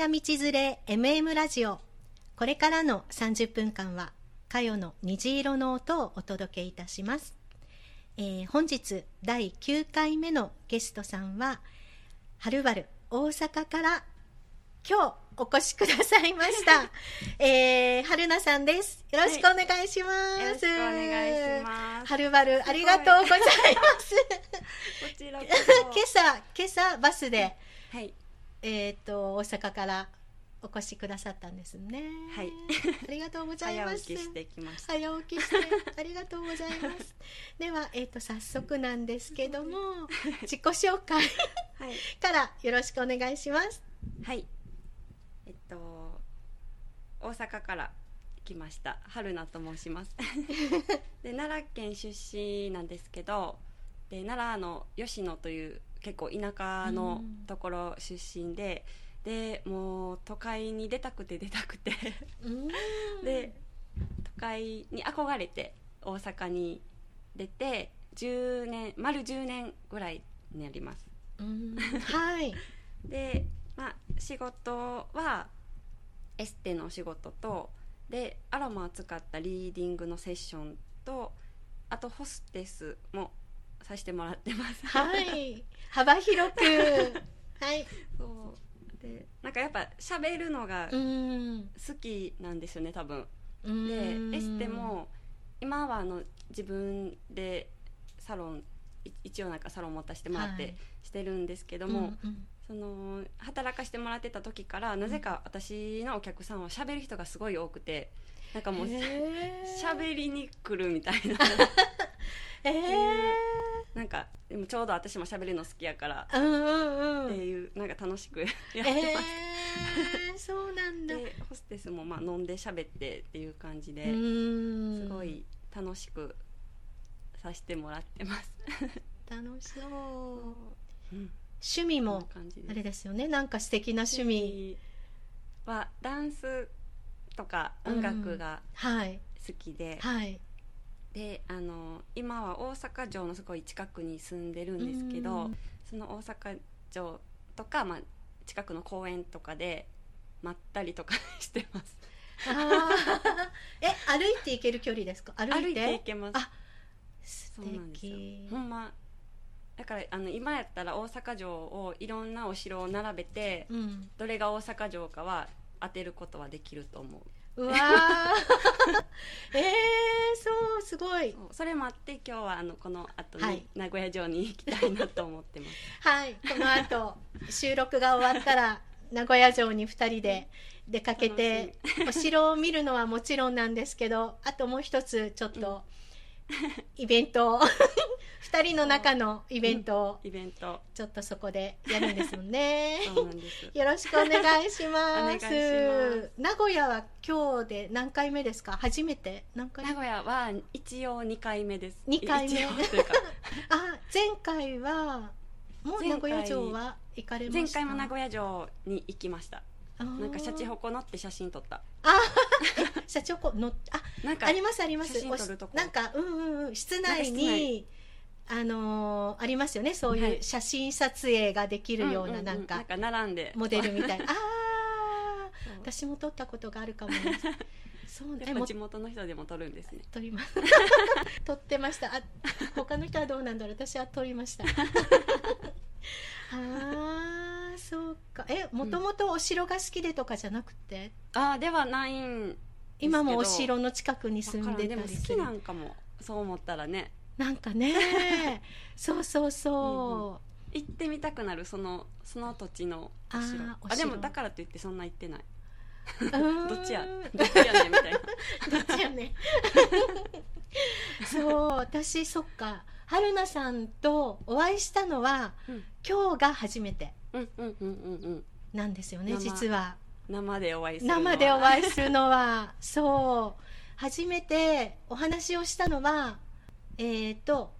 な道連れ MM ラジオ。これからの30分間はかよの虹色の音をお届けいたします、えー本日第9回目のゲストさんははるばる大阪から今日お越しくださいました、えー、春菜さんです。よろしくお願いします、よろしくお願いします。はるばるありがとうございます。こちらこ 今朝今朝バスでそ。はい。えっ、と大阪からお越しくださったんですね。はい。ありがとうございます。早起きしてきました。早起きしてありがとうございます。ではえっ、と早速なんですけども自己紹介はい。からよろしくお願いします。はい。えっと大阪から来ました春菜と申します。で奈良県出身なんですけど、で奈良の吉野という結構田舎のうんところ出身で、でもう都会に出たくて出たくて。うんで都会に憧れて大阪に出て10年丸10年ぐらいになりますうんはい。で、まあ、仕事はエステのお仕事とでアロマを使ったリーディングのセッションとあとホステスもさせてもらってますはい。幅広く。はい。そう。でなんかやっぱ喋るのがうん。好きなんですよね多分。うん。でエステも今はあの自分でサロンい一応なんかサロン持たせてもらっはい。てしてるんですけども、うんうん。その働かしてもらってた時からなぜか私のお客さんは喋る人がすごい多くてなんかもうへー。喋りに来るみたいな。えなんかでもちょうど私も喋るの好きやからー、うんうんうん。っていうなんか楽しくやってます、えー、そうなんだ。でホステスもまあ飲んで喋ってっていう感じで、うんすごい楽しくさせてもらってます、楽しそう。うん趣味もあれですよね。なんか素敵な趣味。はダンスとか音楽がはい好きで、はい。であの今は大阪城のすごい近くに住んでるんですけど、うんその大阪城とか、まあ、近くの公園とかでまったりとかしてます え歩いて行ける距離ですか？歩いて？行けますあ素そうなんですよ敵。ほんまだからあの今やったら大阪城をいろんなお城を並べてうん。どれが大阪城かは当てることはできると思ううわー。えー、そうすごい。それもあって今日はあのこの後にはい。名古屋城に行きたいなと思ってます、はい。この後収録が終わったら 名古屋城に二人で出かけてお城を見るのはもちろんなんですけど、あともう一つちょっとイベントを二人の中のイベントをイベントちょっとそこでやるんですもんね。そうなんです よろしくお願いします。名古屋は今日で何回目ですか？初めて何回目？名古屋は一応2回目です二回目 あ、前回はもう名古屋城は行かれました？前回も名古屋城に行きましたなんかシャチホコ乗って写真撮ったシャチホコのあなんかありますあります。なんかうんうんうん室内にあのーありますよね。そうはいいう写真撮影ができるようななんか並んでモデルみたいな。ああ、私も撮ったことがあるかも。そう えもやっぱ地元の人でも撮るんですね撮ります。撮ってました。あ、他の人はどうなんだろう。私は撮りました。ああ、そうか。え、もともとお城が好きでとかじゃなくて、ああではないん今もお城の近くにだ住んでからでも好たりするきな。んかもそう思ったらねなんかね、そうそうそ行ってみたくなるそのその土地のおあ城。あでもだからといってそんな行ってない。どっちや？どっちやねんみたいな。どっちやね。そう、私そっか。春菜さんとお会いしたのはうん。今日が初めて。うんうんうんうんうん。なんですよね。生。実は。生でお会いするのは。生でお会いするのは。そう。初めてお話をしたのはえっ、と、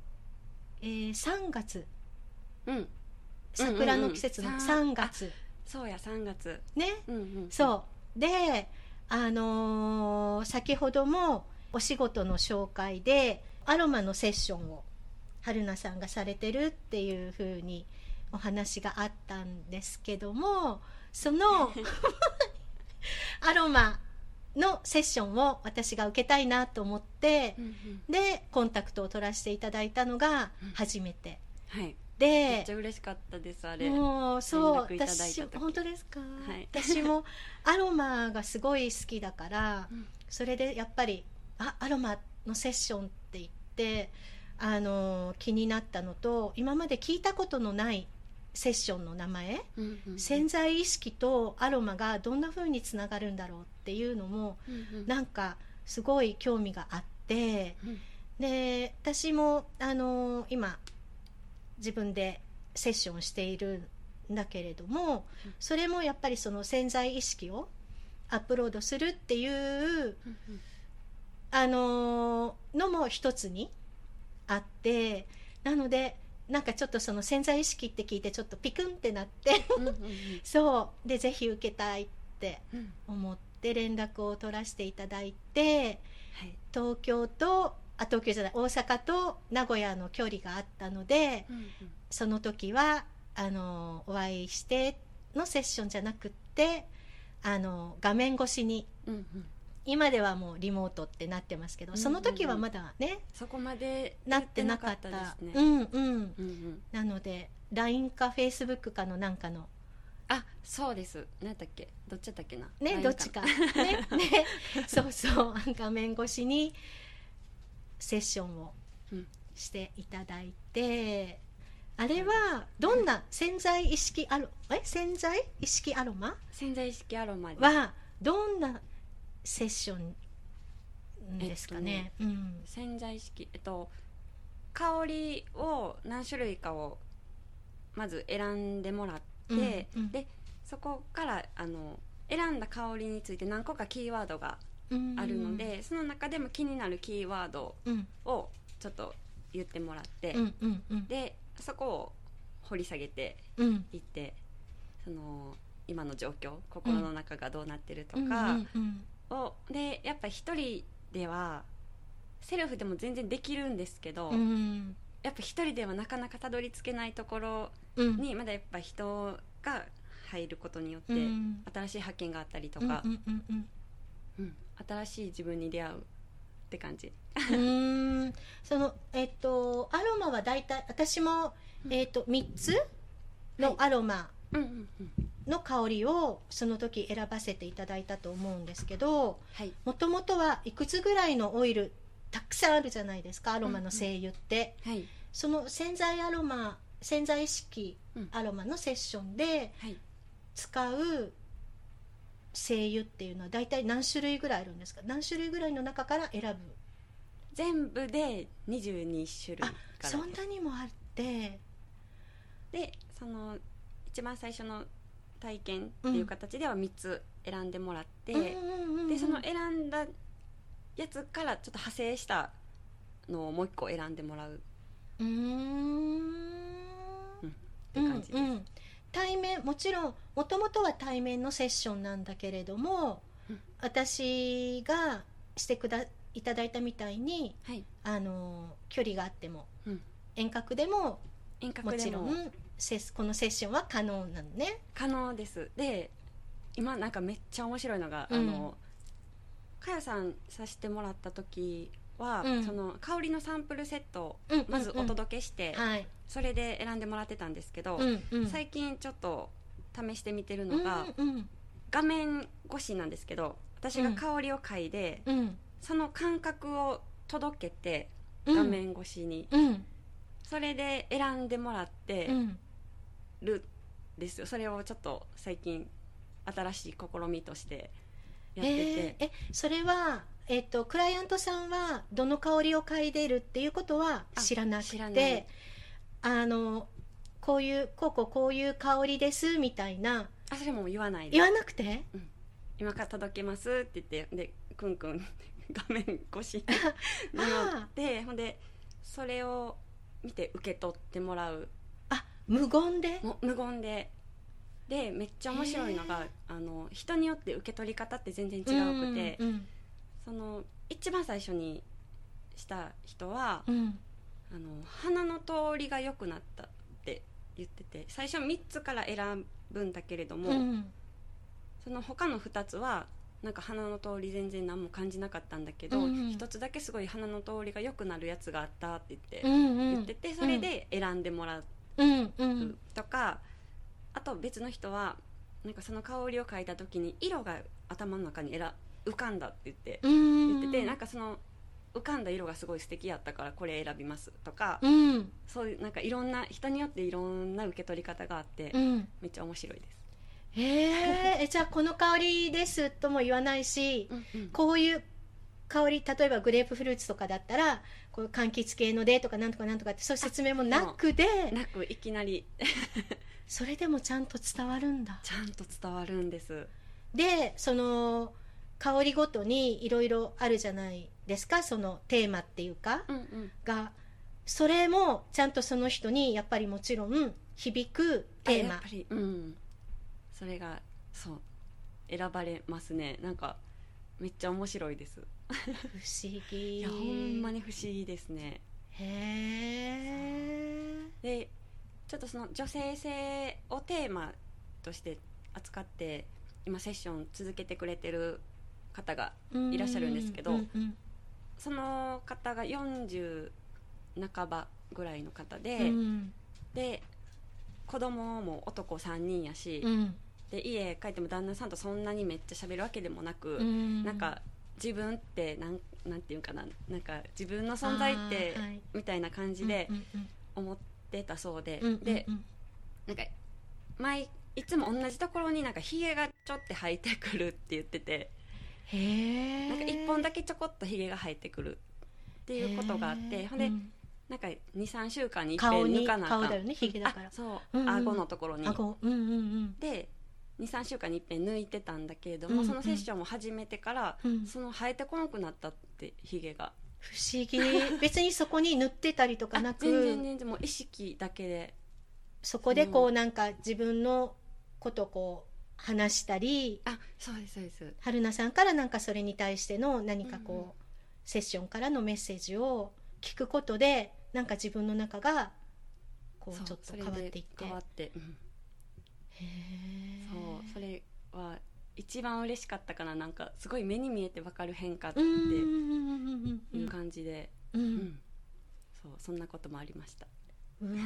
えー3月。うん。桜の季節のうんうんうん3月、そうや3月。ね。うんうん。そう。であのー先ほどもお仕事の紹介でアロマのセッションを春菜さんがされてるっていうふうにお話があったんですけどもその アロマのセッションを私が受けたいなと思ってうんうん。でコンタクトを取らせていただいたのがうん。初めて、はい。めっでちゃ嬉しかったですあれ。もうそう連絡いただいた私時。本当ですか、はい。私もアロマがすごい好きだからうん。それでやっぱりあアロマのセッションって言ってあの気になったのと今まで聞いたことのないセッションの名前、うんうん潜在意識とアロマがどんな風につながるんだろうっていうのもうんうん。なんかすごい興味があってうん。で私もあの今自分でセッションしているんだけれどもうん。それもやっぱりその潜在意識をアップロードするっていううんうん。あののも一つにあってなのでなんかちょっとその潜在意識って聞いてちょっとピクンってなって そう。でぜひ受けたいってうん。思って連絡を取らせていただいてはい。東京とあ東京じゃない大阪と名古屋の距離があったのでうんうん。その時はあのお会いしてのセッションじゃなくってあの画面越しに今ではもうリモートってなってますけど、うんうんうん。その時はまだねそこまでなってなかった。ね。うんうん。うんうん。なので LINE か Facebook かのなんかのあそうです。何やっけ？どっちやったっけな？ねどっちか。ねね。そうそう。画面越しにセッションをうん。していただいて、あれはどんな潜在意識アロえ？潜在意識アロマ？潜在意識アロマで。はどんなセッションですかね。うん。潜在意識えっと香りを何種類かをまず選んでもらって、うんうん。でそこからあの選んだ香りについて何個かキーワードがうん。あるので、その中でも気になるキーワードうん。をちょっと言ってもらって、でそこを掘り下げてうん。いってその今の状況心の中がどうなってるとか、をでやっぱ一人ではセルフでも全然できるんですけど、うん。やっぱ一人ではなかなかたどり着けないところうん。にまだやっぱ人が入ることによってうん。新しい発見があったりとか、新しい自分に出会うって感じ。うーん。そのえっとアロマは大体私も、うん。えっと3つのアロマの香りをその時選ばせていただいたと思うんですけどはい。もともとはいくつぐらいのオイルたくさんあるじゃないですか？アロマの精油って、はい。その潜在アロマ潜在意識うん。アロマのセッションではい。使う精油っていうのは大体何種類ぐらいあるんですか？何種類ぐらいの中から選ぶ？全部で22種類あから。そんなにもあって。でその一番最初の体験っていう形では3つ選んでもらって、でその選んだやつからちょっと派生したのをもう一個選んでもらう。うーん。って感じです、うんうん。対面もちろんもともとは対面のセッションなんだけれども、うん。私がしてくだいただいたみたいにはい、あの距離があってもうん、遠隔でも遠隔でも。もちろんこのセッションは可能なのね？可能です。で今なんかめっちゃ面白いのが、うん。あのかよさんさせてもらった時は、うん。その香りのサンプルセットをうんまずおけ届けして、はい、それで選んでもらってたんですけど、うんうん、最近ちょっと試してみてるのが、うんうん。画面越しなんですけど私が香りを嗅いで、うん。その感覚を届けてうん。画面越しに、うん。それで選んでもらってうんるんですよ。それをちょっと最近新しい試みとしてやってて、えーえそれは、えっとクライアントさんはどの香りを嗅いでるっていうことはあ知らなく知らない。てあのこういうこうこうこういう香りですみたいな。あそれも言わないで。言わなくて？今から届けますって言ってでくんくん 画面越しに 持ってほんでそれを見て受け取ってもらう。あ無言で？も無言で。でめっちゃ面白いのがあの人によって受け取り方って全然違うくて、うんその一番最初にした人は、うん。あの鼻の通りが良くなったって言ってて最初3つから選ぶんだけれども、うんその他の2つはなんか鼻の通り全然何も感じなかったんだけど、うんうん。一つだけすごい鼻の通りが良くなるやつがあったって言って、うんうん。言っててそれで選んでもらううんうん。とか、あと別の人はなんかその香りを嗅いだ時に色が頭の中に選浮かんだって言ってうん。言ってて、なんかその浮かんだ色がすごい素敵やったからこれ選びますとか、うん。そういうなんかいろんな人によっていろんな受け取り方があって、うん。めっちゃ面白いです。へー。えじゃあこの香りですとも言わないし、こういう香り例えばグレープフルーツとかだったらこう柑橘系のでとかなんとかなんとかってそういう説明もなくでなくいきなり。それでもちゃんと伝わるんだ。ちゃんと伝わるんです。でその香りごとにいろいろあるじゃないですかそのテーマっていうかうんうん。がそれもちゃんとその人にやっぱりもちろん響くテーマ。あやっぱりうん。それがそう選ばれますね。なんかめっちゃ面白いです不思議。いやほんまに不思議ですね。へえでちょっとその女性性をテーマとして扱って今セッション続けてくれてる方がいらっしゃるんですけどうんうんその方が40半ばぐらいの方で、うんで子供も男3人やし、うん。で家帰っても旦那さんとそんなにめっちゃ喋るわけでもなく、うん。なんか自分ってなんなんていうかななんか自分の存在って、みたいな感じで思ってたそうで、うんでうん。なんか毎いつも同じところになんかひげがちょって生えてくるって言っててなんか1本だけちょこっとひげが生えてくるっていうことがあってほんで、なんか23週間に一遍顔に抜かなあかん。顔だよねひげだから。あそう、うんうん。顎のところに。顎。うんうんうん。で23週間に一遍抜いてたんだけれども、うんうん。そのセッションを始めてから、うん。その生えてこなくなったってひげが。不思議。別にそこに塗ってたりとかなあ全然く全然もう意識だけで。そこでこうなんか自分のことをこう話したりあそうですそうです。春菜さんからなんかそれに対しての何かこう、うんうん。セッションからのメッセージを聞くことでなんか自分の中がこそううちょっと変わっていって。変わって、うんそうそれは一番嬉しかったかな。なんかすごい目に見えて分かる変化っていうん感じで、ううん。んそうそんなこともありました。うわー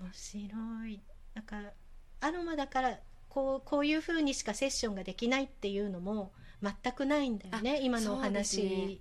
面白い。なんかアロマだからこうこういうふうにしかセッションができないっていうのも全くないんだよねあ今のお話ね。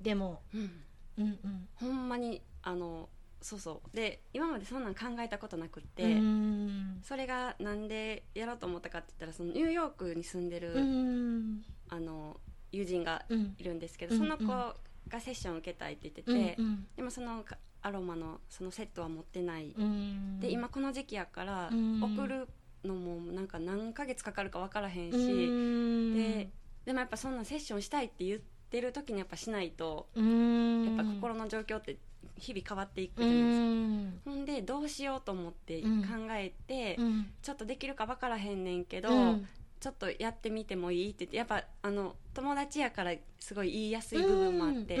でも。うん。うんうん。ほんまにあのそうそう。で今までそんなん考えたことなくって、うん。それがなんでやろうと思ったかって言ったらそのニューヨークに住んでる、うん。あの友人がうん。いるんですけど、うん。その子がセッションを受けたいって言ってて、うん。うん。でもそのかアロマのそのセットは持ってない、うん。で今この時期やから、うん。送るのもなんか何ヶ月かかるか分からへんし、うん。ででもやっぱそんなセッションしたいって言ってる時にやっぱしないと、うん。やっぱ心の状況って日々変わっていくうじゃないですか、ん。ほんでどうしようと思って考うん。えて、うん。ちょっとできるか分からへんねんけど、うん。ちょっとやってみてもいいって言ってやっぱあの友達やからすごい言いやすい部分もあって、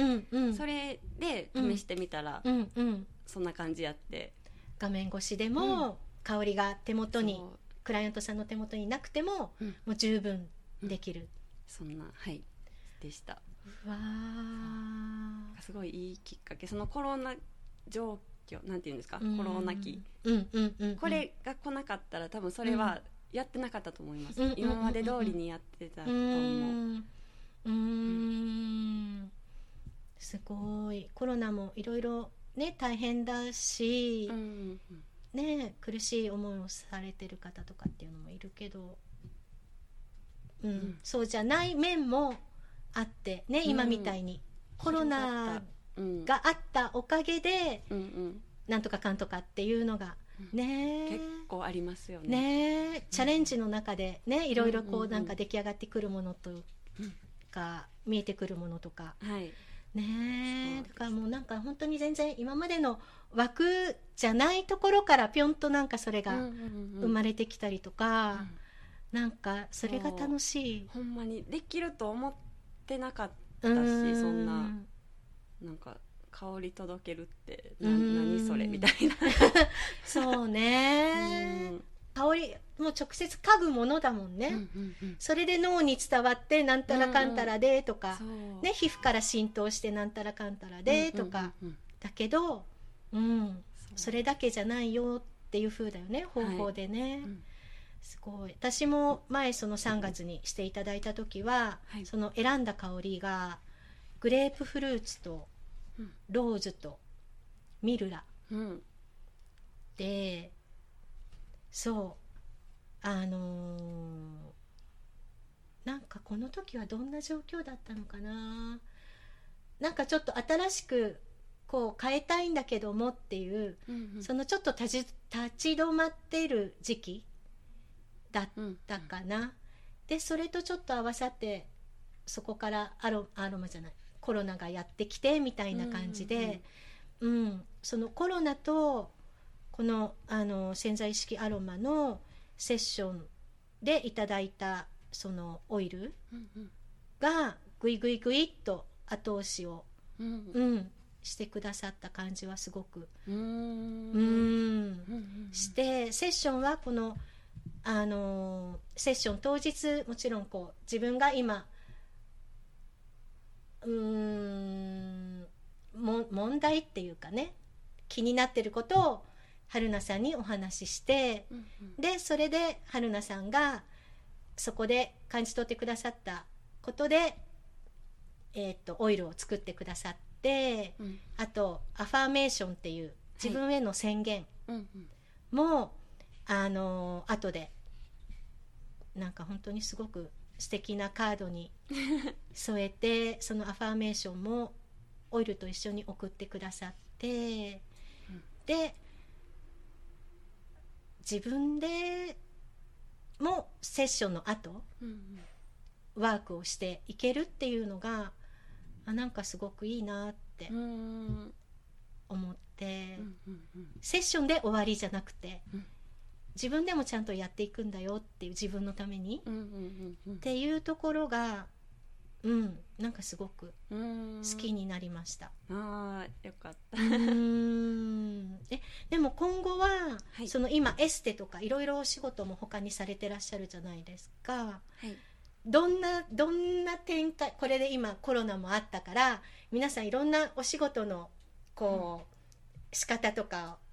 それで試してみたら、そんな感じやって。画面越しでも香りが手元にクライアントさんの手元になくてもうん。もう十分できる、そんなはい。でした。うわー。すごいいいきっかけ。そのコロナ状況なんていうんですか、うん。コロナ期。うんうんうんうん。これが来なかったら多分それはやってなかったと思います、うん今まで通りにやってたうと思う、うーん。すごい。コロナもいろいろね大変だし、うんうんね苦しい思いをされてる方とかっていうのもいるけど、うん。ん。そうじゃない面もあってね、うん。今みたいに。コロナうん。があったおかげでうんうん。なんとかかんとかっていうのがうん。ね。結構ありますよね。ね。チャレンジの中でねいろいろこうんうんううん。なんか出来上がってくるものとうんか見えてくるものとか。はい。ね。だからもうなんか本当に全然今までの枠じゃないところからぴょんとなんかそれが生まれれてきたりとか、なんかそれが楽しい。ほんまにできると思ってなかったしうん。そんななんか香り届けるってなうん。何それみたいな。そうね。うん。香りもう直接嗅ぐものだもんね、うんうんうん。それで脳に伝わってなんたらかんたらでとか、そう。ね、皮膚から浸透してなんたらかんたらでとか、うんうんだけど、うん、う。んそれだけじゃないよっていう風だよね方法でね、うんすごい。私も前その3月にしていただいた時は、はい。その選んだ香りがグレープフルーツとうん。ローズとミルラ。うん。でそう。あのーなんかこの時はどんな状況だったのかな。なんかちょっと新しくこう変えたいんだけどもっていううんうん。そのちょっと立ち立ち止まっている時期だっうんたかな、でそれとちょっと合わさってそこからアロアロマじゃないコロナがやってきてみたいな感じで、うんそのコロナとこのあの潜在意識アロマのセッションでいただいたそのオイルうんうんがグイグイグイっと後押しを、うんうん、してくださった感じはすごく、うんうん。うん。うん。してセッションはこのあのセッション当日もちろんこう自分が今うーんも問題っていうかね気になってることを春菜さんにお話ししてうんうん。でそれで春菜さんがそこで感じ取ってくださったことで、えー、とオイルを作ってくださってうん。あとアファーメーションっていう自分への宣言うんうん。も、あの後でなんか本当にすごく素敵なカードに 添えてそのアファーメーションもオイルと一緒に送ってくださって、うん。で自分でもセッションの後うんワークをしていけるっていうのがあなんかすごくいいなってうんうん思って、うんうんセッションで終わりじゃなくて、うん自分でもちゃんとやっていくんだよっていう自分のために、っうんうんうん。ていうところがうんなんかすごくうん。好きになりました。ああよかった。えでも今後は、はい。その今エステとかいろいろお仕事も他にされてらっしゃるじゃないですか。はい。どんなどんな展開これで今コロナもあったから皆さんいろんなお仕事のこう、仕方とかを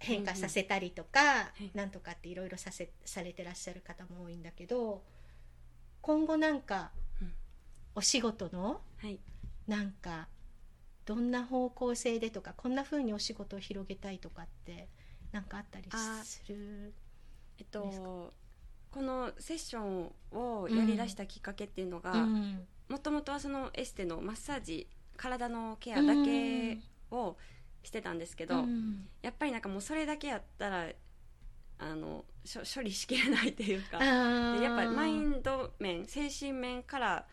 変化させたりとか、い。なんとかっていろいろさせされてらっしゃる方も多いんだけど今後なんか、うん。お仕事のはい。なんかどんな方向性でとかこんな風にお仕事を広げたいとかってなんかあったりあするえっとこのセッションをやりだしたきっかけっていうのがうん。もともとはそのエステのマッサージ体のケアだけをしてたんですけど、うん。やっぱりなんかもうそれだけやったらあの処理しきれないっていうかやっぱマインド面精神面から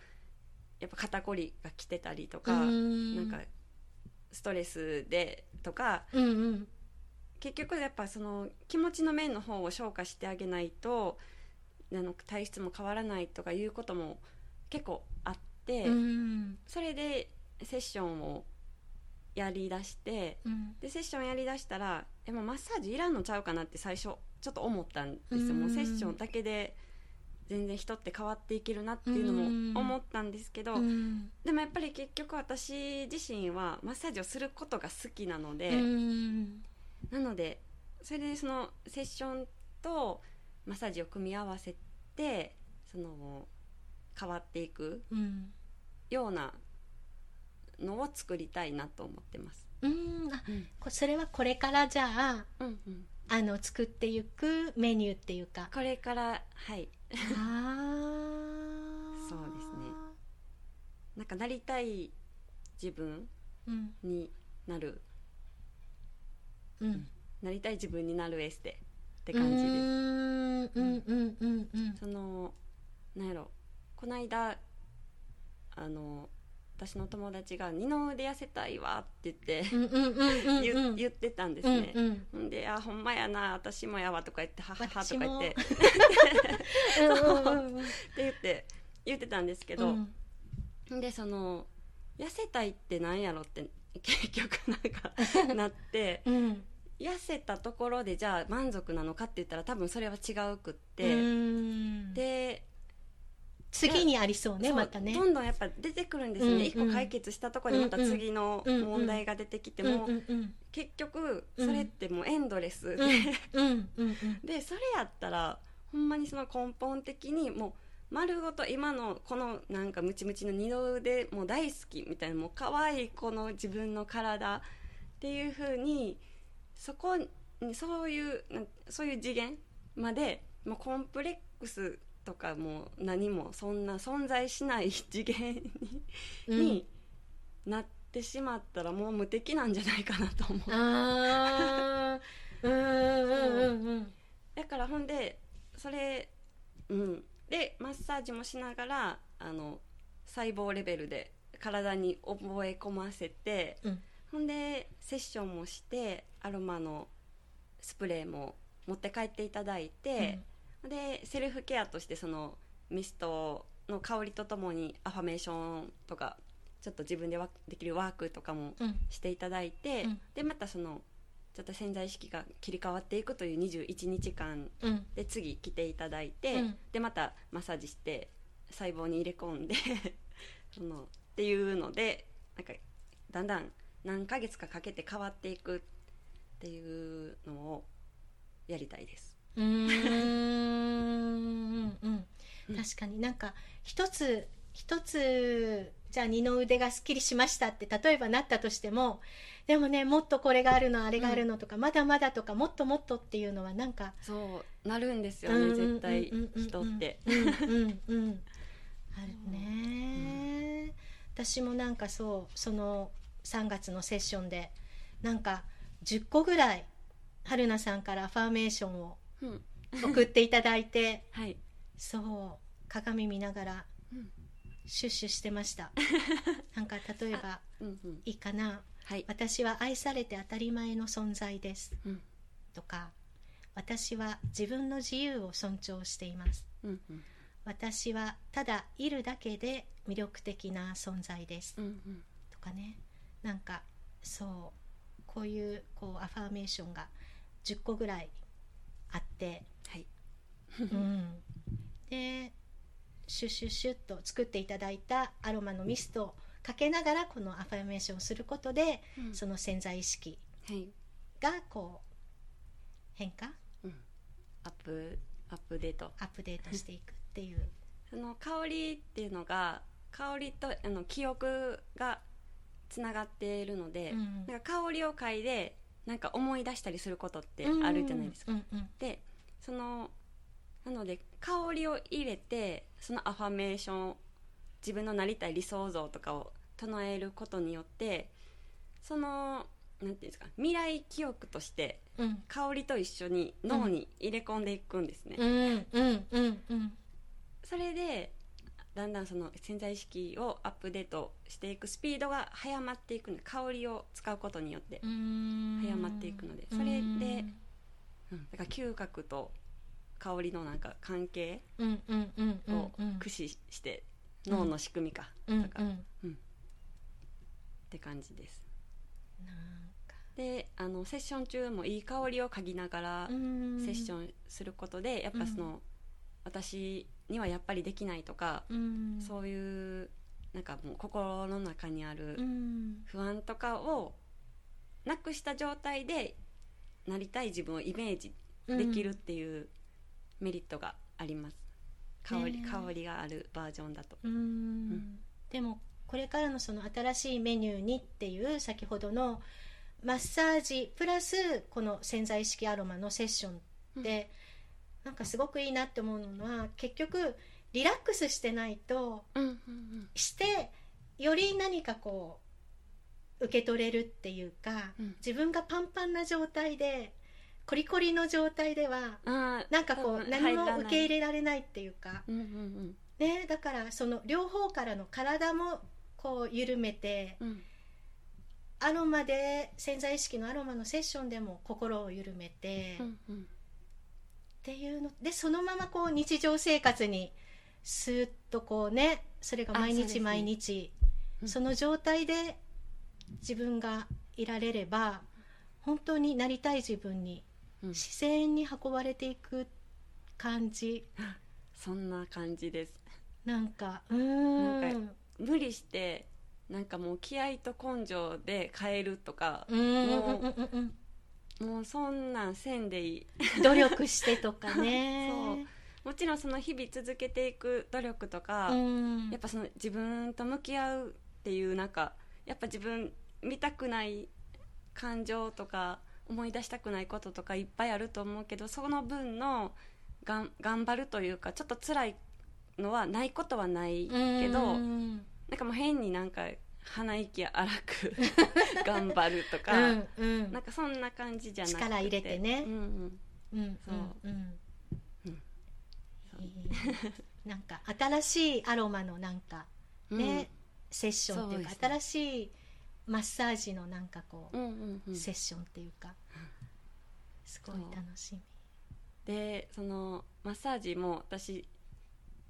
やっぱ肩こりが来てたりとか、うん。なんかストレスでとかうんうん。結局やっぱその気持ちの面の方を消化してあげないとあの体質も変わらないとかいうことも結構あって、うん。それでセッションをやりだしてうん。でセッションやりだしたらえもうマッサージいらんのちゃうかなって最初ちょっと思ったんですよ、うん。もうセッションだけで全然人って変わっていけるなっていうのうん。も思ったんですけど、うん。でもやっぱり結局私自身はマッサージをすることが好きなので、うん。なのでそれでそのセッションとマッサージを組み合わせてその変わっていくうん。ようなのを作りたいなと思ってます。うん。あこそれはこれからじゃあうんうん、あの作っていくメニューっていうか。これからはい。ああそうですね。なんかなりたい自分うんになる。うん。なりたい自分になるエステってう感じです。ん。うん。うん。うん。うん。そのなんやろ。この間あの私の友達が「二の腕痩せたいわ 」って言って、言ってたんですうんね。うん。ほんで「あほんまやな私もやわ」とか言って「ははは」とか言って。って言って言ってたんですけど、うん。でその痩せたいってなんやろって結局なんか なってうん。痩せたところでじゃあ満足なのかって言ったら多分それは違うくっうて、ん。で次にありそうねまたね。どんどんやっぱ出てくるんですよね、一個解決したところでまた次の問題が出てきてうんも、結局それってもうエンドレスで、それやったらほんまにその根本的にもう丸ごと今のこのなんかムチムチの二の腕もう大好きみたいなもう可愛いこの自分の体っていう風にそこにそういうそういう次元までもうコンプレックスとかもう何もそんな存在しない次元に,、うん。になってしまったらもう無敵なんじゃないかなと思う。あー。うんうんうんうんだからほんでそれうん。でマッサージもしながらあの細胞レベルで体に覚え込ませてうん。ほんでセッションもしてアロマのスプレーも持って帰っていただいて、でセルフケアとしてそのミストの香りとともにアファメーションとかちょっと自分でわできるワークとかもうん。していただいて、うん。でまたそのちょっと潜在意識が切り替わっていくという21日間うん。で次来ていただいて、うん。でまたマッサージして細胞に入れ込んで そのっていうのでなんかだんだん何ヶ月かかけて変わっていくっていうのをやりたいです。うーん。うん確かに。なんか一つ一つじゃあ二の腕がすっきりしましたって例えばなったとしてもでもねもっとこれがあるのあれがあるのとか、まだまだとかもっともっとっていうのはなんかそうなるんですよねうんうんうんうん絶対人って。うんうんうん あるね、私もなんかそうその3月のセッションでなんか10個ぐらい春菜さんからアファーメーションをうん送っていただいて。はい、そう鏡見ながらうん。シュッシュしてました。なんか例えばうんうん。いいかな。はい。私は愛されて当たり前の存在です。うん。とか私は自分の自由を尊重しています。うんうん。私はただいるだけで魅力的な存在です。うんうん。とかね。なんかそうこういうこうアファーメーションが10個ぐらいあって。はい。うん、でシュッシュッシュッと作っていただいたアロマのミストをかけながらこのアファメーションをすることで、うん。その潜在意識はい。がこう変化？うん。アップアップデート。アップデートしていくっていう、その香りっていうのが香りとあの記憶がつながっているので、うん。なんか香りを嗅いでなんか思い出したりすることってあるじゃないですか。うんうん。でそのなので香りを入れてそのアファメーション自分のなりたい理想像とかを唱えることによってそのなんていうんですか未来記憶としてうん。香りと一緒に脳に入れ込んでいくんですね。うんうんうんうん。それでだんだんその潜在意識をアップデートしていくスピードが早まっていくので香りを使うことによって、うん。早まっていくのでそれでうんだから嗅覚と香りのなんか関係をうん駆使して脳の仕組みかうんとか、うん。うんって感じです。であのセッション中もいい香りを嗅ぎながらうん。セッションすることでやっぱその、私にはやっぱりできないとか、うん。そういうなんかもう心の中にあるうん。不安とかをなくした状態でなりたい自分をイメージできるっていうメリットがあります、香り香りがあるバージョンだと。うーん。でもこれからのその新しいメニューにっていう先ほどのマッサージプラスこの潜在意識アロマのセッションで、なんかすごくいいなって思うのは結局リラックスしてないとしてより何かこう受け取れるっていうか、うん。自分がパンパンな状態でコリコリの状態ではなんかこう何も受け入れられないっていうか。ね、だからその両方からの体もこう緩めてアロマで潜在意識のアロマのセッションでも心を緩めて、っうんうんていうのでそのままこう日常生活にスーッとこうねそれが毎日毎日うん。その状態で自分がいられれば本当になりたい自分にうん。自然に運ばれていく感じ。そんな感じです。なんかうーん。なん無理してなんかもう気合と根性で変えるとか、うん。うんうんうんうんもうそんなんせんでいい。努力してとかね。もちろんその日々続けていく努力とか、うん。やっぱその自分と向き合うっていうなんかやっぱ自分見たくない感情とか思い出したくないこととかいっぱいあると思うけどその分のがん頑張るというかちょっと辛いのはないことはないけど、うん。なんかもう変になんか鼻息荒く 頑張るとか、うんうん。なんかそんな感じじゃなくて。力入れてね。うんうん。うんそう。うん。うんなんか新しいアロマのなんかね、セッションっていうかね。新しいマッサージのなんかこう、うんうんうん。セッションっていうかすごい楽しみ。でそのマッサージも私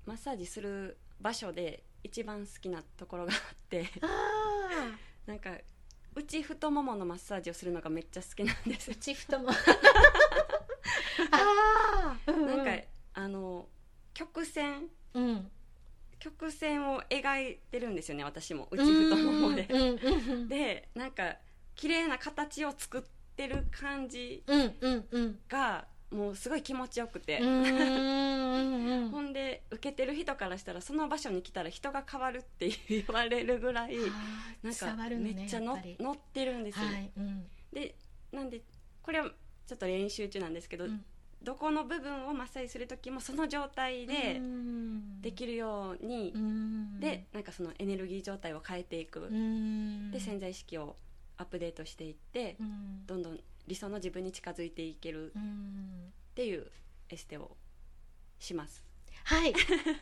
マッサージする場所で一番好きなところがあってあなんか内太もものマッサージをするのがめっちゃ好きなんです。あ内太も。ああ、うなんかあの曲線うん。曲線を描いてるんですよね私も。内太ももで。うん。でなんか綺麗な形を作ってる感じうんうんうん。がもうすごい気持ちよくて、ほんで受けてる人からしたらその場所に来たら人が変わるって言われるぐらいなんかめっちゃの乗ってるんですよ、はいうん。でなんでこれはちょっと練習中なんですけど、うん。どこの部分をマッサージする時もその状態でうん。できるように、うん。でなんかそのエネルギー状態を変えていく、うん。で潜在意識をアップデートしていって、うん。どんどん理想の自分に近づいていけるうんっていうエステをしますはい。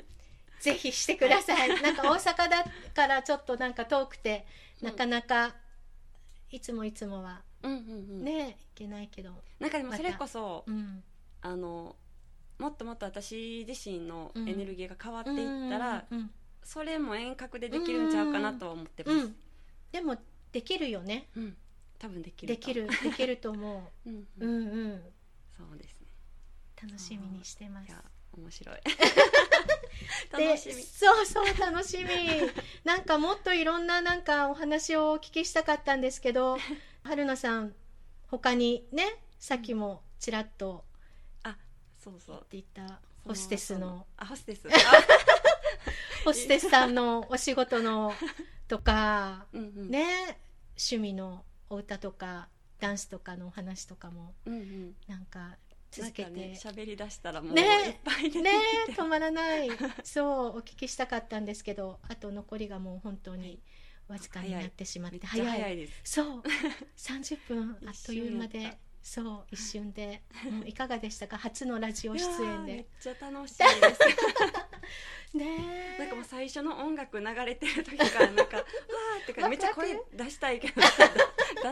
ぜひしてください。なんか大阪だからちょっとなんか遠くて、なかなかいつもいつもはうんうんうんね、いけないけど。なんかでもそれこそ、うん。あのもっともっと私自身のエネルギーが変わっていったら、うん、それも遠隔でできるんちゃうかなとは思ってます、うんうん。でもできるよね。多分できると。できる、できると思う。んう。ううんんうん。そうですね。楽しみにしてます。い。や面白い。で 楽しみ。そうそう楽しみ。なんかもっといろんななんかお話をお聞きしたかったんですけど春菜さん他にねさっきもちらっとあそうそう。言っていたホステスの。あホステス？ホステスさんのお仕事のとかうんうん。ね趣味のお歌とかダンスとかのお話とかもうんうん。なんか続けて。なんかね喋り出したらもうねいっぱい出てきて、ねえ止まらない。そうお聞きしたかったんですけどあと残りがもう本当にわずかになってしまってちゃ早い。早いです。そう。30分 あっという間で。そう一瞬で、うんいかがでしたか？初のラジオ出演いやーめっでちゃ楽しいです。ねえなんかもう最初の音楽流れてる時からなんか わーってかめっちゃ声出したいけど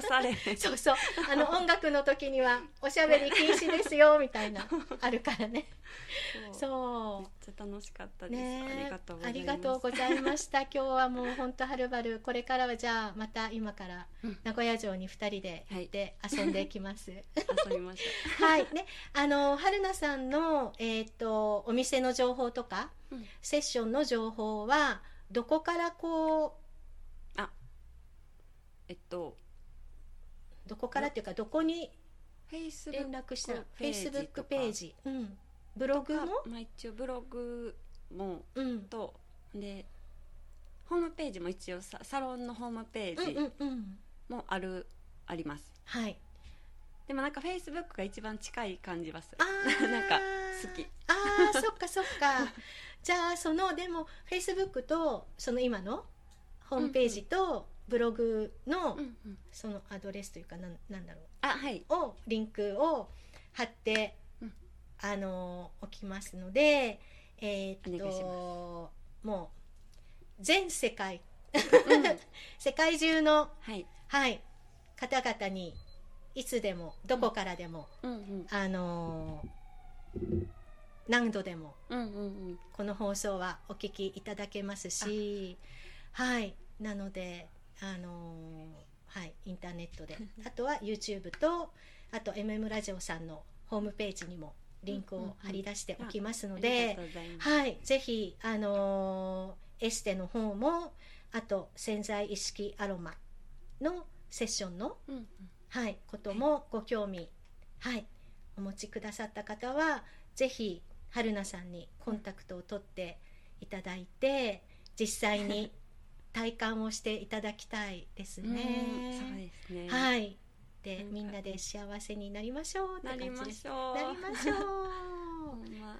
出されへん そうそう。あの音楽の時にはおしゃべり禁止ですよみたいな。あるからね。そう。そめっちゃ楽しかったうです、ね。ありがとうございました。今日はもう本当はるばるこれからはじゃあまた今からうん。名古屋城に2人で行って遊んできます、遊びまし はい。ね。あの春菜さんの、えー、とお店の情報とかた、うん。セッションの情報はどこからこえっとうどこからっていうかどこに連ッ絡したらフェイスブックページ、うん、ブログも、まあ、一応ブログもうん、とでホームページも一応ササロンのホームページうんうんうん。もある、あります。はい。でもなんかフェイスブックが一番近い感じはする。あー。なんか好き。あーそっかそっか。じゃあそのでもフェイスブックとその今のホームページとブログのうんうん。そのアドレスというかなんなんだろう。あはい。をリンクを貼って、うん。あの置きますのでえーっともう全世界うん。世界中のはい。はい方々にいつでもどこからでも、うん。うんあの何度でもうんうんうん。この放送はお聞きいただけますしはい。なのであのはい、インターネットで。あとは YouTube とあと MM ラジオさんのホームページにもリンクを貼り出しておきますのではい、ぜひ、あのーエステの方もあと潜在意識アロマのセッションの、うんうん。はい、こともご興味、はい、お持ちくださった方はぜひ春菜さんにコンタクトを取っていただいて実際に体感をしていただきたいですうんそうね。ですねはい、でみんなで幸せになりましょうなり。ましょうなりましょう。ま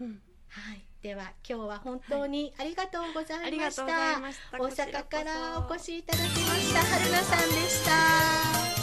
うんはい、では今日は本当にありがとうござあいました。大阪からお越ししいただきました春菜さんでした。